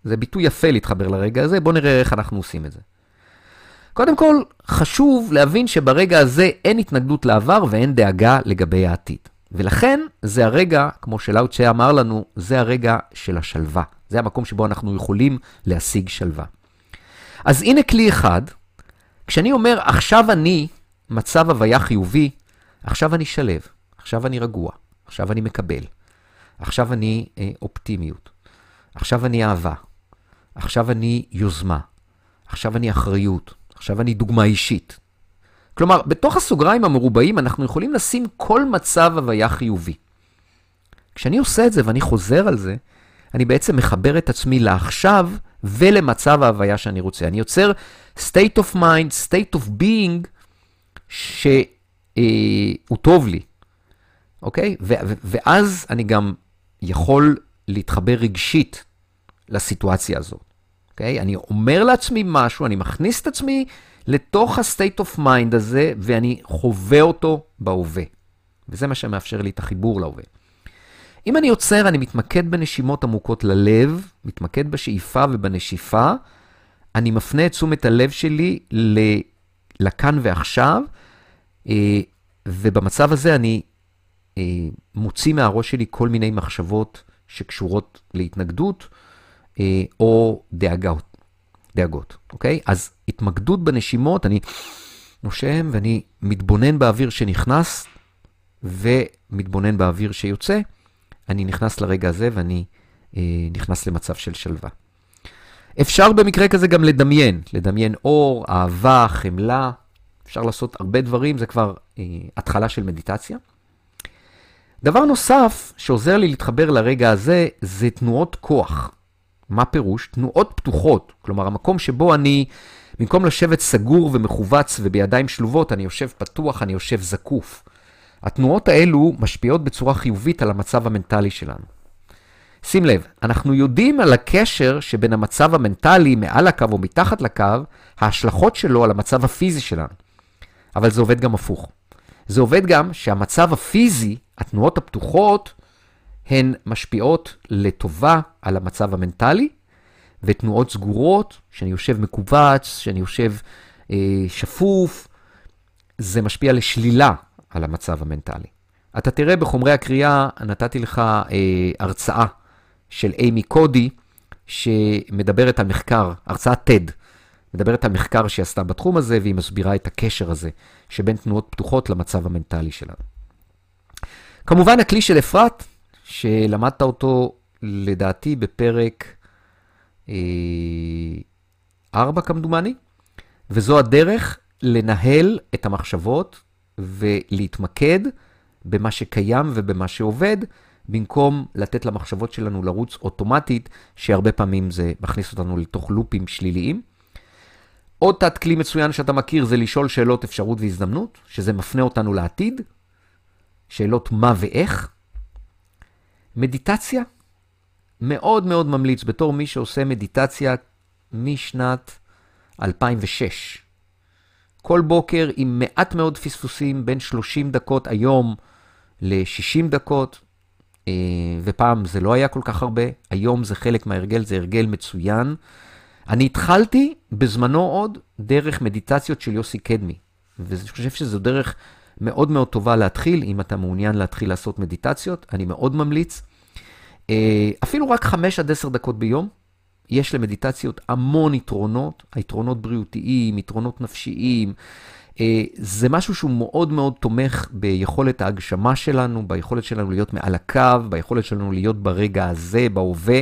זה ביטוי יפה להתחבר לרגע הזה, בואו נראה איך אנחנו עושים את זה. קודם כל, חשוב להבין שברגע הזה אין התנגדות לעבר ואין דאגה לגבי העתיד. ולכן זה הרגע, כמו שלאו צ'ה אמר לנו, זה הרגע של השלווה. זה המקום שבו אנחנו יכולים להשיג שלווה. אז הנה כלי אחד, כשאני אומר, עכשיו אני מצב הוויה חיובי, עכשיו אני שלב, עכשיו אני רגוע, עכשיו אני מקבל, עכשיו אני אה, אופטימיות, עכשיו אני אהבה, עכשיו אני יוזמה, עכשיו אני אחריות, עכשיו אני דוגמה אישית. כלומר, בתוך הסוגריים המרובעים אנחנו יכולים לשים כל מצב הוויה חיובי. כשאני עושה את זה ואני חוזר על זה, אני בעצם מחבר את עצמי לעכשיו ולמצב ההוויה שאני רוצה. אני יוצר state of mind, state of being, שהוא אה, טוב לי, אוקיי? ואז אני גם יכול להתחבר רגשית לסיטואציה הזאת. אוקיי? אני אומר לעצמי משהו, אני מכניס את עצמי לתוך ה-state of mind הזה, ואני חווה אותו בהווה. וזה מה שמאפשר לי את החיבור להווה. אם אני עוצר, אני מתמקד בנשימות עמוקות ללב, מתמקד בשאיפה ובנשיפה, אני מפנה את תשומת הלב שלי לכאן ועכשיו, אה, ובמצב הזה אני אה, מוציא מהראש שלי כל מיני מחשבות שקשורות להתנגדות, או דאגות, דאגות, אוקיי? אז התמקדות בנשימות, אני נושם ואני מתבונן באוויר שנכנס ומתבונן באוויר שיוצא, אני נכנס לרגע הזה ואני אה, נכנס למצב של שלווה. אפשר במקרה כזה גם לדמיין, לדמיין אור, אהבה, חמלה, אפשר לעשות הרבה דברים, זה כבר אה, התחלה של מדיטציה. דבר נוסף שעוזר לי להתחבר לרגע הזה, זה תנועות כוח. מה פירוש? תנועות פתוחות. כלומר, המקום שבו אני, במקום לשבת סגור ומכווץ ובידיים שלובות, אני יושב פתוח, אני יושב זקוף. התנועות האלו משפיעות בצורה חיובית על המצב המנטלי שלנו. שים לב, אנחנו יודעים על הקשר שבין המצב המנטלי מעל הקו או מתחת לקו, ההשלכות שלו על המצב הפיזי שלנו. אבל זה עובד גם הפוך. זה עובד גם שהמצב הפיזי, התנועות הפתוחות, הן משפיעות לטובה על המצב המנטלי, ותנועות סגורות, שאני יושב מכווץ, שאני יושב אה, שפוף, זה משפיע לשלילה על המצב המנטלי. אתה תראה בחומרי הקריאה, נתתי לך אה, הרצאה של אימי קודי, שמדברת על מחקר, הרצאת TED, מדברת על מחקר שהיא עשתה בתחום הזה, והיא מסבירה את הקשר הזה שבין תנועות פתוחות למצב המנטלי שלנו. כמובן, הכלי של אפרת, שלמדת אותו לדעתי בפרק אה, 4 כמדומני, וזו הדרך לנהל את המחשבות ולהתמקד במה שקיים ובמה שעובד, במקום לתת למחשבות שלנו לרוץ אוטומטית, שהרבה פעמים זה מכניס אותנו לתוך לופים שליליים. עוד תת כלי מצוין שאתה מכיר זה לשאול שאלות אפשרות והזדמנות, שזה מפנה אותנו לעתיד, שאלות מה ואיך. מדיטציה, מאוד מאוד ממליץ בתור מי שעושה מדיטציה משנת 2006. כל בוקר עם מעט מאוד פספוסים, בין 30 דקות היום ל-60 דקות, אה, ופעם זה לא היה כל כך הרבה, היום זה חלק מההרגל, זה הרגל מצוין. אני התחלתי בזמנו עוד דרך מדיטציות של יוסי קדמי, ואני חושב שזו דרך מאוד מאוד טובה להתחיל, אם אתה מעוניין להתחיל לעשות מדיטציות, אני מאוד ממליץ. אה, אפילו רק 5 עד 10 דקות ביום, יש למדיטציות המון יתרונות, היתרונות בריאותיים, יתרונות נפשיים. אה, זה משהו שהוא מאוד מאוד תומך ביכולת ההגשמה שלנו, ביכולת שלנו להיות מעל הקו, ביכולת שלנו להיות ברגע הזה, בהווה.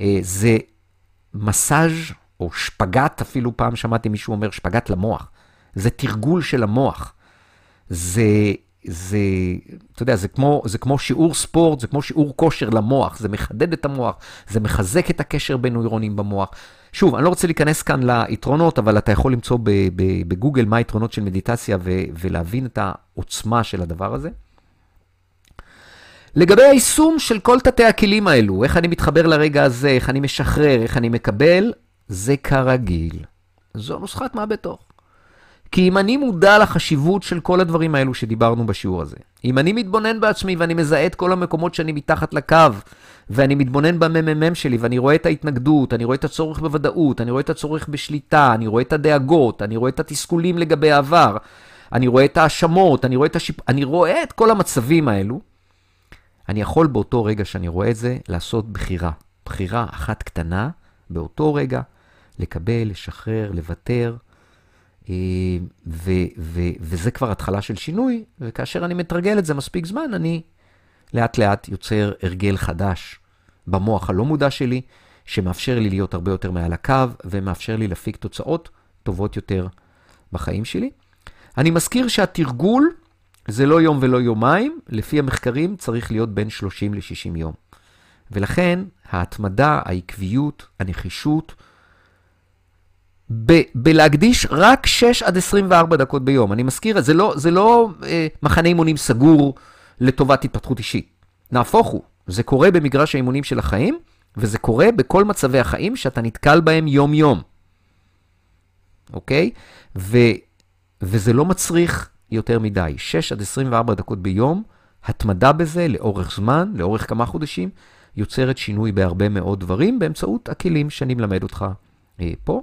אה, זה מסאז' או שפגאט, אפילו פעם שמעתי מישהו אומר שפגאט למוח. זה תרגול של המוח. זה, זה, אתה יודע, זה כמו, זה כמו שיעור ספורט, זה כמו שיעור כושר למוח, זה מחדד את המוח, זה מחזק את הקשר בין נוירונים במוח. שוב, אני לא רוצה להיכנס כאן ליתרונות, אבל אתה יכול למצוא בגוגל מה היתרונות של מדיטציה ו- ולהבין את העוצמה של הדבר הזה. לגבי היישום של כל תתי הכלים האלו, איך אני מתחבר לרגע הזה, איך אני משחרר, איך אני מקבל, זה כרגיל. זו נוסחת מה בתוך. כי אם אני מודע לחשיבות של כל הדברים האלו שדיברנו בשיעור הזה, אם אני מתבונן בעצמי ואני מזהה את כל המקומות שאני מתחת לקו, ואני מתבונן בממ"מ שלי ואני רואה את ההתנגדות, אני רואה את הצורך בוודאות, אני רואה את הצורך בשליטה, אני רואה את הדאגות, אני רואה את התסכולים לגבי העבר, אני רואה את ההאשמות, אני השיפ... אני רואה את כל המצבים האלו, אני יכול באותו רגע שאני רואה את זה, לעשות בחירה. בחירה אחת קטנה, באותו רגע, לקבל, לשחרר, לוותר, ו, ו, וזה כבר התחלה של שינוי, וכאשר אני מתרגל את זה מספיק זמן, אני לאט לאט יוצר הרגל חדש במוח הלא מודע שלי, שמאפשר לי להיות הרבה יותר מעל הקו, ומאפשר לי להפיק תוצאות טובות יותר בחיים שלי. אני מזכיר שהתרגול זה לא יום ולא יומיים, לפי המחקרים צריך להיות בין 30 ל-60 יום. ולכן ההתמדה, העקביות, הנחישות, ב- בלהקדיש רק 6 עד 24 דקות ביום. אני מזכיר, זה לא, זה לא אה, מחנה אימונים סגור לטובת התפתחות אישית. נהפוך הוא, זה קורה במגרש האימונים של החיים, וזה קורה בכל מצבי החיים שאתה נתקל בהם יום-יום. אוקיי? ו, וזה לא מצריך יותר מדי. 6 עד 24 דקות ביום, התמדה בזה לאורך זמן, לאורך כמה חודשים, יוצרת שינוי בהרבה מאוד דברים באמצעות הכלים שאני מלמד אותך אה, פה.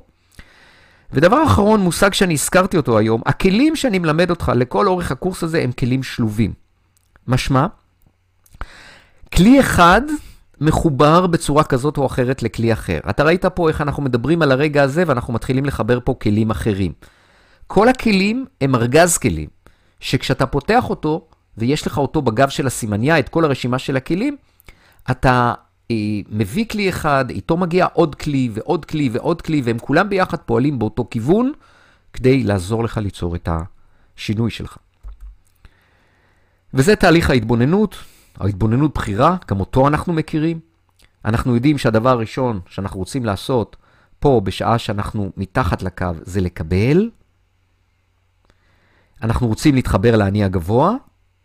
ודבר אחרון, מושג שאני הזכרתי אותו היום, הכלים שאני מלמד אותך לכל אורך הקורס הזה הם כלים שלובים. משמע, כלי אחד מחובר בצורה כזאת או אחרת לכלי אחר. אתה ראית פה איך אנחנו מדברים על הרגע הזה ואנחנו מתחילים לחבר פה כלים אחרים. כל הכלים הם ארגז כלים, שכשאתה פותח אותו ויש לך אותו בגב של הסימניה, את כל הרשימה של הכלים, אתה מביא כלי אחד, איתו מגיע עוד כלי ועוד כלי ועוד כלי, והם כולם ביחד פועלים באותו כיוון כדי לעזור לך ליצור את השינוי שלך. וזה תהליך ההתבוננות, ההתבוננות בחירה, גם אותו אנחנו מכירים. אנחנו יודעים שהדבר הראשון שאנחנו רוצים לעשות פה, בשעה שאנחנו מתחת לקו, זה לקבל. אנחנו רוצים להתחבר לאני הגבוה,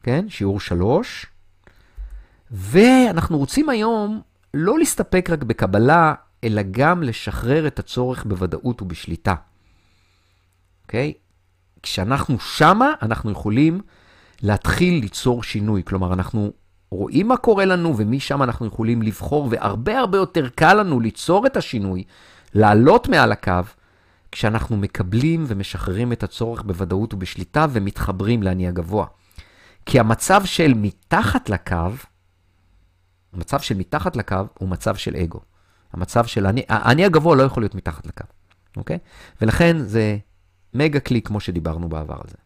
כן? שיעור שלוש. ואנחנו רוצים היום לא להסתפק רק בקבלה, אלא גם לשחרר את הצורך בוודאות ובשליטה. אוקיי? כשאנחנו שמה, אנחנו יכולים להתחיל ליצור שינוי. כלומר, אנחנו רואים מה קורה לנו, ומשם אנחנו יכולים לבחור, והרבה הרבה יותר קל לנו ליצור את השינוי, לעלות מעל הקו, כשאנחנו מקבלים ומשחררים את הצורך בוודאות ובשליטה ומתחברים לאני הגבוה. כי המצב של מתחת לקו, המצב של מתחת לקו הוא מצב של אגו. המצב של אני, האני הגבוה לא יכול להיות מתחת לקו, אוקיי? ולכן זה מגה כלי כמו שדיברנו בעבר על זה.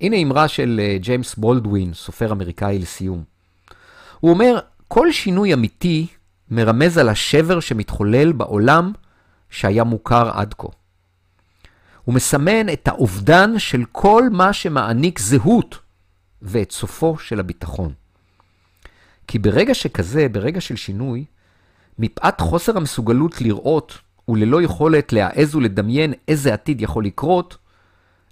הנה אמרה של אה, ג'יימס בולדווין, סופר אמריקאי לסיום. הוא אומר, כל שינוי אמיתי מרמז על השבר שמתחולל בעולם שהיה מוכר עד כה. הוא מסמן את האובדן של כל מה שמעניק זהות ואת סופו של הביטחון. כי ברגע שכזה, ברגע של שינוי, מפאת חוסר המסוגלות לראות וללא יכולת להעז ולדמיין איזה עתיד יכול לקרות,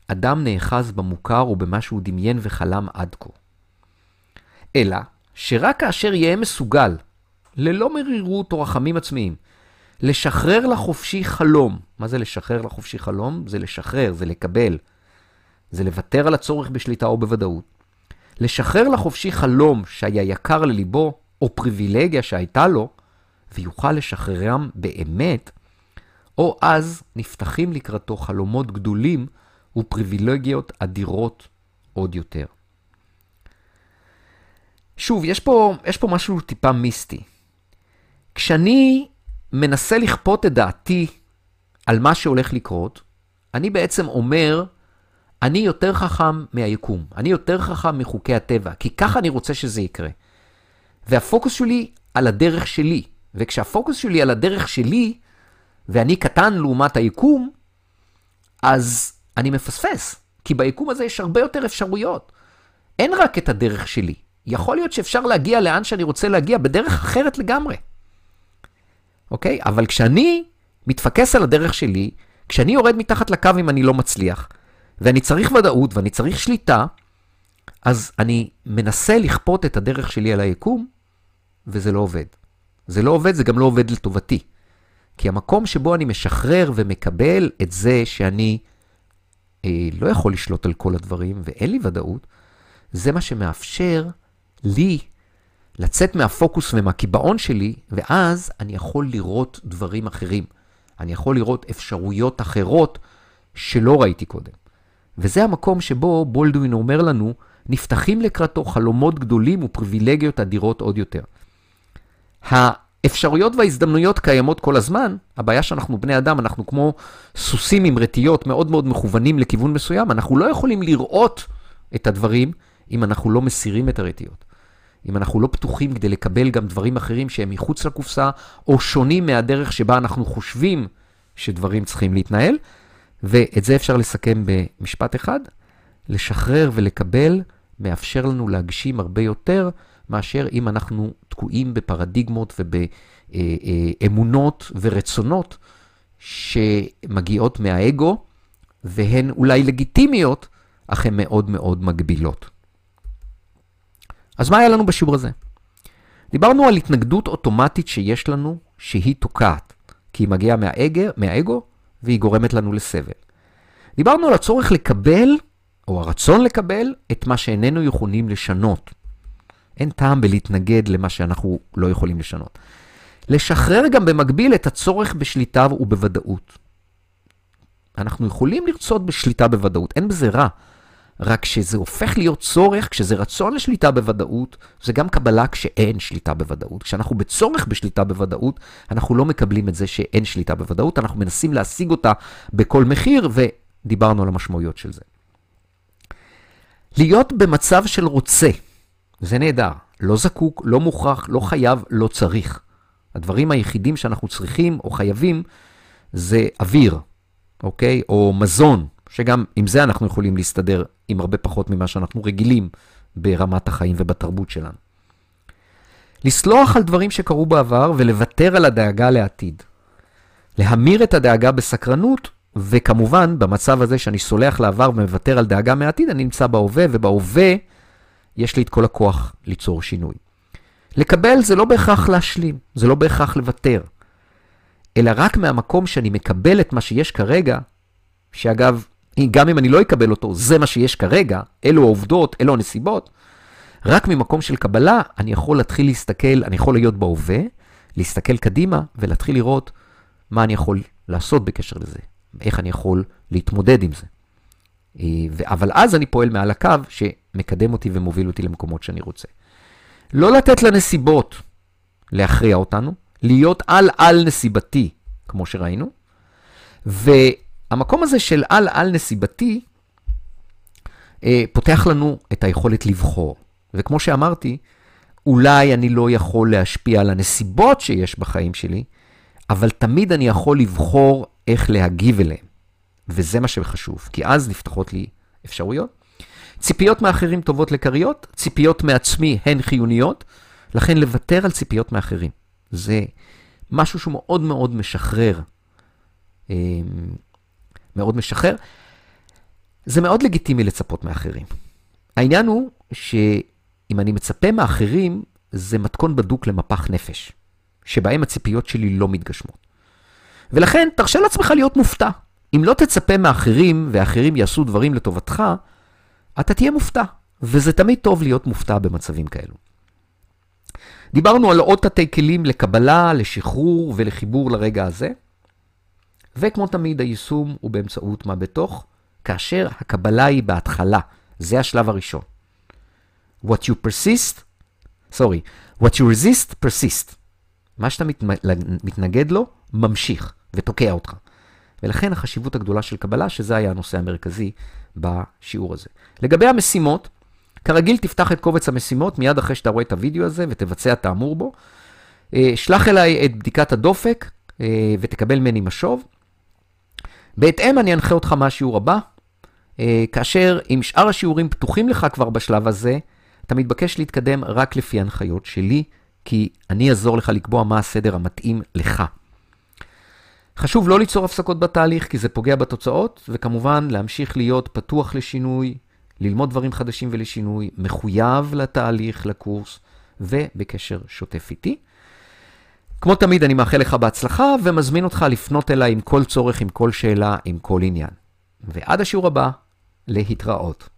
אדם נאחז במוכר ובמה שהוא דמיין וחלם עד כה. אלא שרק כאשר יהיה מסוגל, ללא מרירות או רחמים עצמיים, לשחרר לחופשי חלום. מה זה לשחרר לחופשי חלום? זה לשחרר, זה לקבל. זה לוותר על הצורך בשליטה או בוודאות. לשחרר לחופשי חלום שהיה יקר לליבו, או פריבילגיה שהייתה לו, ויוכל לשחררם באמת, או אז נפתחים לקראתו חלומות גדולים ופריבילגיות אדירות עוד יותר. שוב, יש פה, יש פה משהו טיפה מיסטי. כשאני מנסה לכפות את דעתי על מה שהולך לקרות, אני בעצם אומר, אני יותר חכם מהיקום, אני יותר חכם מחוקי הטבע, כי ככה אני רוצה שזה יקרה. והפוקוס שלי על הדרך שלי, וכשהפוקוס שלי על הדרך שלי, ואני קטן לעומת היקום, אז אני מפספס, כי ביקום הזה יש הרבה יותר אפשרויות. אין רק את הדרך שלי. יכול להיות שאפשר להגיע לאן שאני רוצה להגיע בדרך אחרת לגמרי. אוקיי? אבל כשאני מתפקס על הדרך שלי, כשאני יורד מתחת לקו אם אני לא מצליח, ואני צריך ודאות ואני צריך שליטה, אז אני מנסה לכפות את הדרך שלי על היקום, וזה לא עובד. זה לא עובד, זה גם לא עובד לטובתי. כי המקום שבו אני משחרר ומקבל את זה שאני אה, לא יכול לשלוט על כל הדברים ואין לי ודאות, זה מה שמאפשר לי לצאת מהפוקוס ומהקיבעון שלי, ואז אני יכול לראות דברים אחרים. אני יכול לראות אפשרויות אחרות שלא ראיתי קודם. וזה המקום שבו בולדווין אומר לנו, נפתחים לקראתו חלומות גדולים ופריבילגיות אדירות עוד יותר. האפשרויות וההזדמנויות קיימות כל הזמן, הבעיה שאנחנו בני אדם, אנחנו כמו סוסים עם רטיות מאוד מאוד מכוונים לכיוון מסוים, אנחנו לא יכולים לראות את הדברים אם אנחנו לא מסירים את הרטיות. אם אנחנו לא פתוחים כדי לקבל גם דברים אחרים שהם מחוץ לקופסה, או שונים מהדרך שבה אנחנו חושבים שדברים צריכים להתנהל, ואת זה אפשר לסכם במשפט אחד, לשחרר ולקבל מאפשר לנו להגשים הרבה יותר מאשר אם אנחנו תקועים בפרדיגמות ובאמונות ורצונות שמגיעות מהאגו, והן אולי לגיטימיות, אך הן מאוד מאוד מגבילות. אז מה היה לנו בשיעור הזה? דיברנו על התנגדות אוטומטית שיש לנו, שהיא תוקעת, כי היא מגיעה מהאגו, והיא גורמת לנו לסבל. דיברנו על הצורך לקבל, או הרצון לקבל, את מה שאיננו יכולים לשנות. אין טעם בלהתנגד למה שאנחנו לא יכולים לשנות. לשחרר גם במקביל את הצורך בשליטה ובוודאות. אנחנו יכולים לרצות בשליטה בוודאות, אין בזה רע. רק כשזה הופך להיות צורך, כשזה רצון לשליטה בוודאות, זה גם קבלה כשאין שליטה בוודאות. כשאנחנו בצורך בשליטה בוודאות, אנחנו לא מקבלים את זה שאין שליטה בוודאות, אנחנו מנסים להשיג אותה בכל מחיר, ודיברנו על המשמעויות של זה. להיות במצב של רוצה, זה נהדר. לא זקוק, לא מוכרח, לא חייב, לא צריך. הדברים היחידים שאנחנו צריכים או חייבים זה אוויר, אוקיי? או מזון, שגם עם זה אנחנו יכולים להסתדר עם הרבה פחות ממה שאנחנו רגילים ברמת החיים ובתרבות שלנו. לסלוח על דברים שקרו בעבר ולוותר על הדאגה לעתיד. להמיר את הדאגה בסקרנות, וכמובן, במצב הזה שאני סולח לעבר ומוותר על דאגה מעתיד, אני נמצא בהווה, ובהווה יש לי את כל הכוח ליצור שינוי. לקבל זה לא בהכרח להשלים, זה לא בהכרח לוותר, אלא רק מהמקום שאני מקבל את מה שיש כרגע, שאגב, גם אם אני לא אקבל אותו, זה מה שיש כרגע, אלו העובדות, אלו הנסיבות, רק ממקום של קבלה אני יכול להתחיל להסתכל, אני יכול להיות בהווה, להסתכל קדימה ולהתחיל לראות מה אני יכול לעשות בקשר לזה, איך אני יכול להתמודד עם זה. אה, אבל אז אני פועל מעל הקו שמקדם אותי ומוביל אותי למקומות שאני רוצה. לא לתת לנסיבות להכריע אותנו, להיות על-על נסיבתי, כמו שראינו, והמקום הזה של על-על נסיבתי אה, פותח לנו את היכולת לבחור. וכמו שאמרתי, אולי אני לא יכול להשפיע על הנסיבות שיש בחיים שלי, אבל תמיד אני יכול לבחור איך להגיב אליהם. וזה מה שחשוב, כי אז נפתחות לי אפשרויות. ציפיות מאחרים טובות לכריות, ציפיות מעצמי הן חיוניות, לכן לוותר על ציפיות מאחרים. זה משהו שהוא מאוד מאוד משחרר. מאוד משחרר. זה מאוד לגיטימי לצפות מאחרים. העניין הוא שאם אני מצפה מאחרים, זה מתכון בדוק למפח נפש, שבהם הציפיות שלי לא מתגשמות. ולכן תרשה לעצמך להיות מופתע. אם לא תצפה מאחרים, ואחרים יעשו דברים לטובתך, אתה תהיה מופתע. וזה תמיד טוב להיות מופתע במצבים כאלו. דיברנו על עוד תתי כלים לקבלה, לשחרור ולחיבור לרגע הזה. וכמו תמיד, היישום הוא באמצעות מה בתוך, כאשר הקבלה היא בהתחלה. זה השלב הראשון. What you persist, sorry, what you resist, persist. מה שאתה מתנגד לו, ממשיך ותוקע אותך. ולכן החשיבות הגדולה של קבלה, שזה היה הנושא המרכזי בשיעור הזה. לגבי המשימות, כרגיל תפתח את קובץ המשימות מיד אחרי שאתה רואה את הוידאו הזה ותבצע את האמור בו. אה, שלח אליי את בדיקת הדופק אה, ותקבל ממני משוב. בהתאם אני אנחה אותך מה השיעור הבא, אה, כאשר אם שאר השיעורים פתוחים לך כבר בשלב הזה, אתה מתבקש להתקדם רק לפי הנחיות שלי, כי אני אעזור לך לקבוע מה הסדר המתאים לך. חשוב לא ליצור הפסקות בתהליך, כי זה פוגע בתוצאות, וכמובן להמשיך להיות פתוח לשינוי, ללמוד דברים חדשים ולשינוי, מחויב לתהליך, לקורס, ובקשר שוטף איתי. כמו תמיד, אני מאחל לך בהצלחה, ומזמין אותך לפנות אליי עם כל צורך, עם כל שאלה, עם כל עניין. ועד השיעור הבא, להתראות.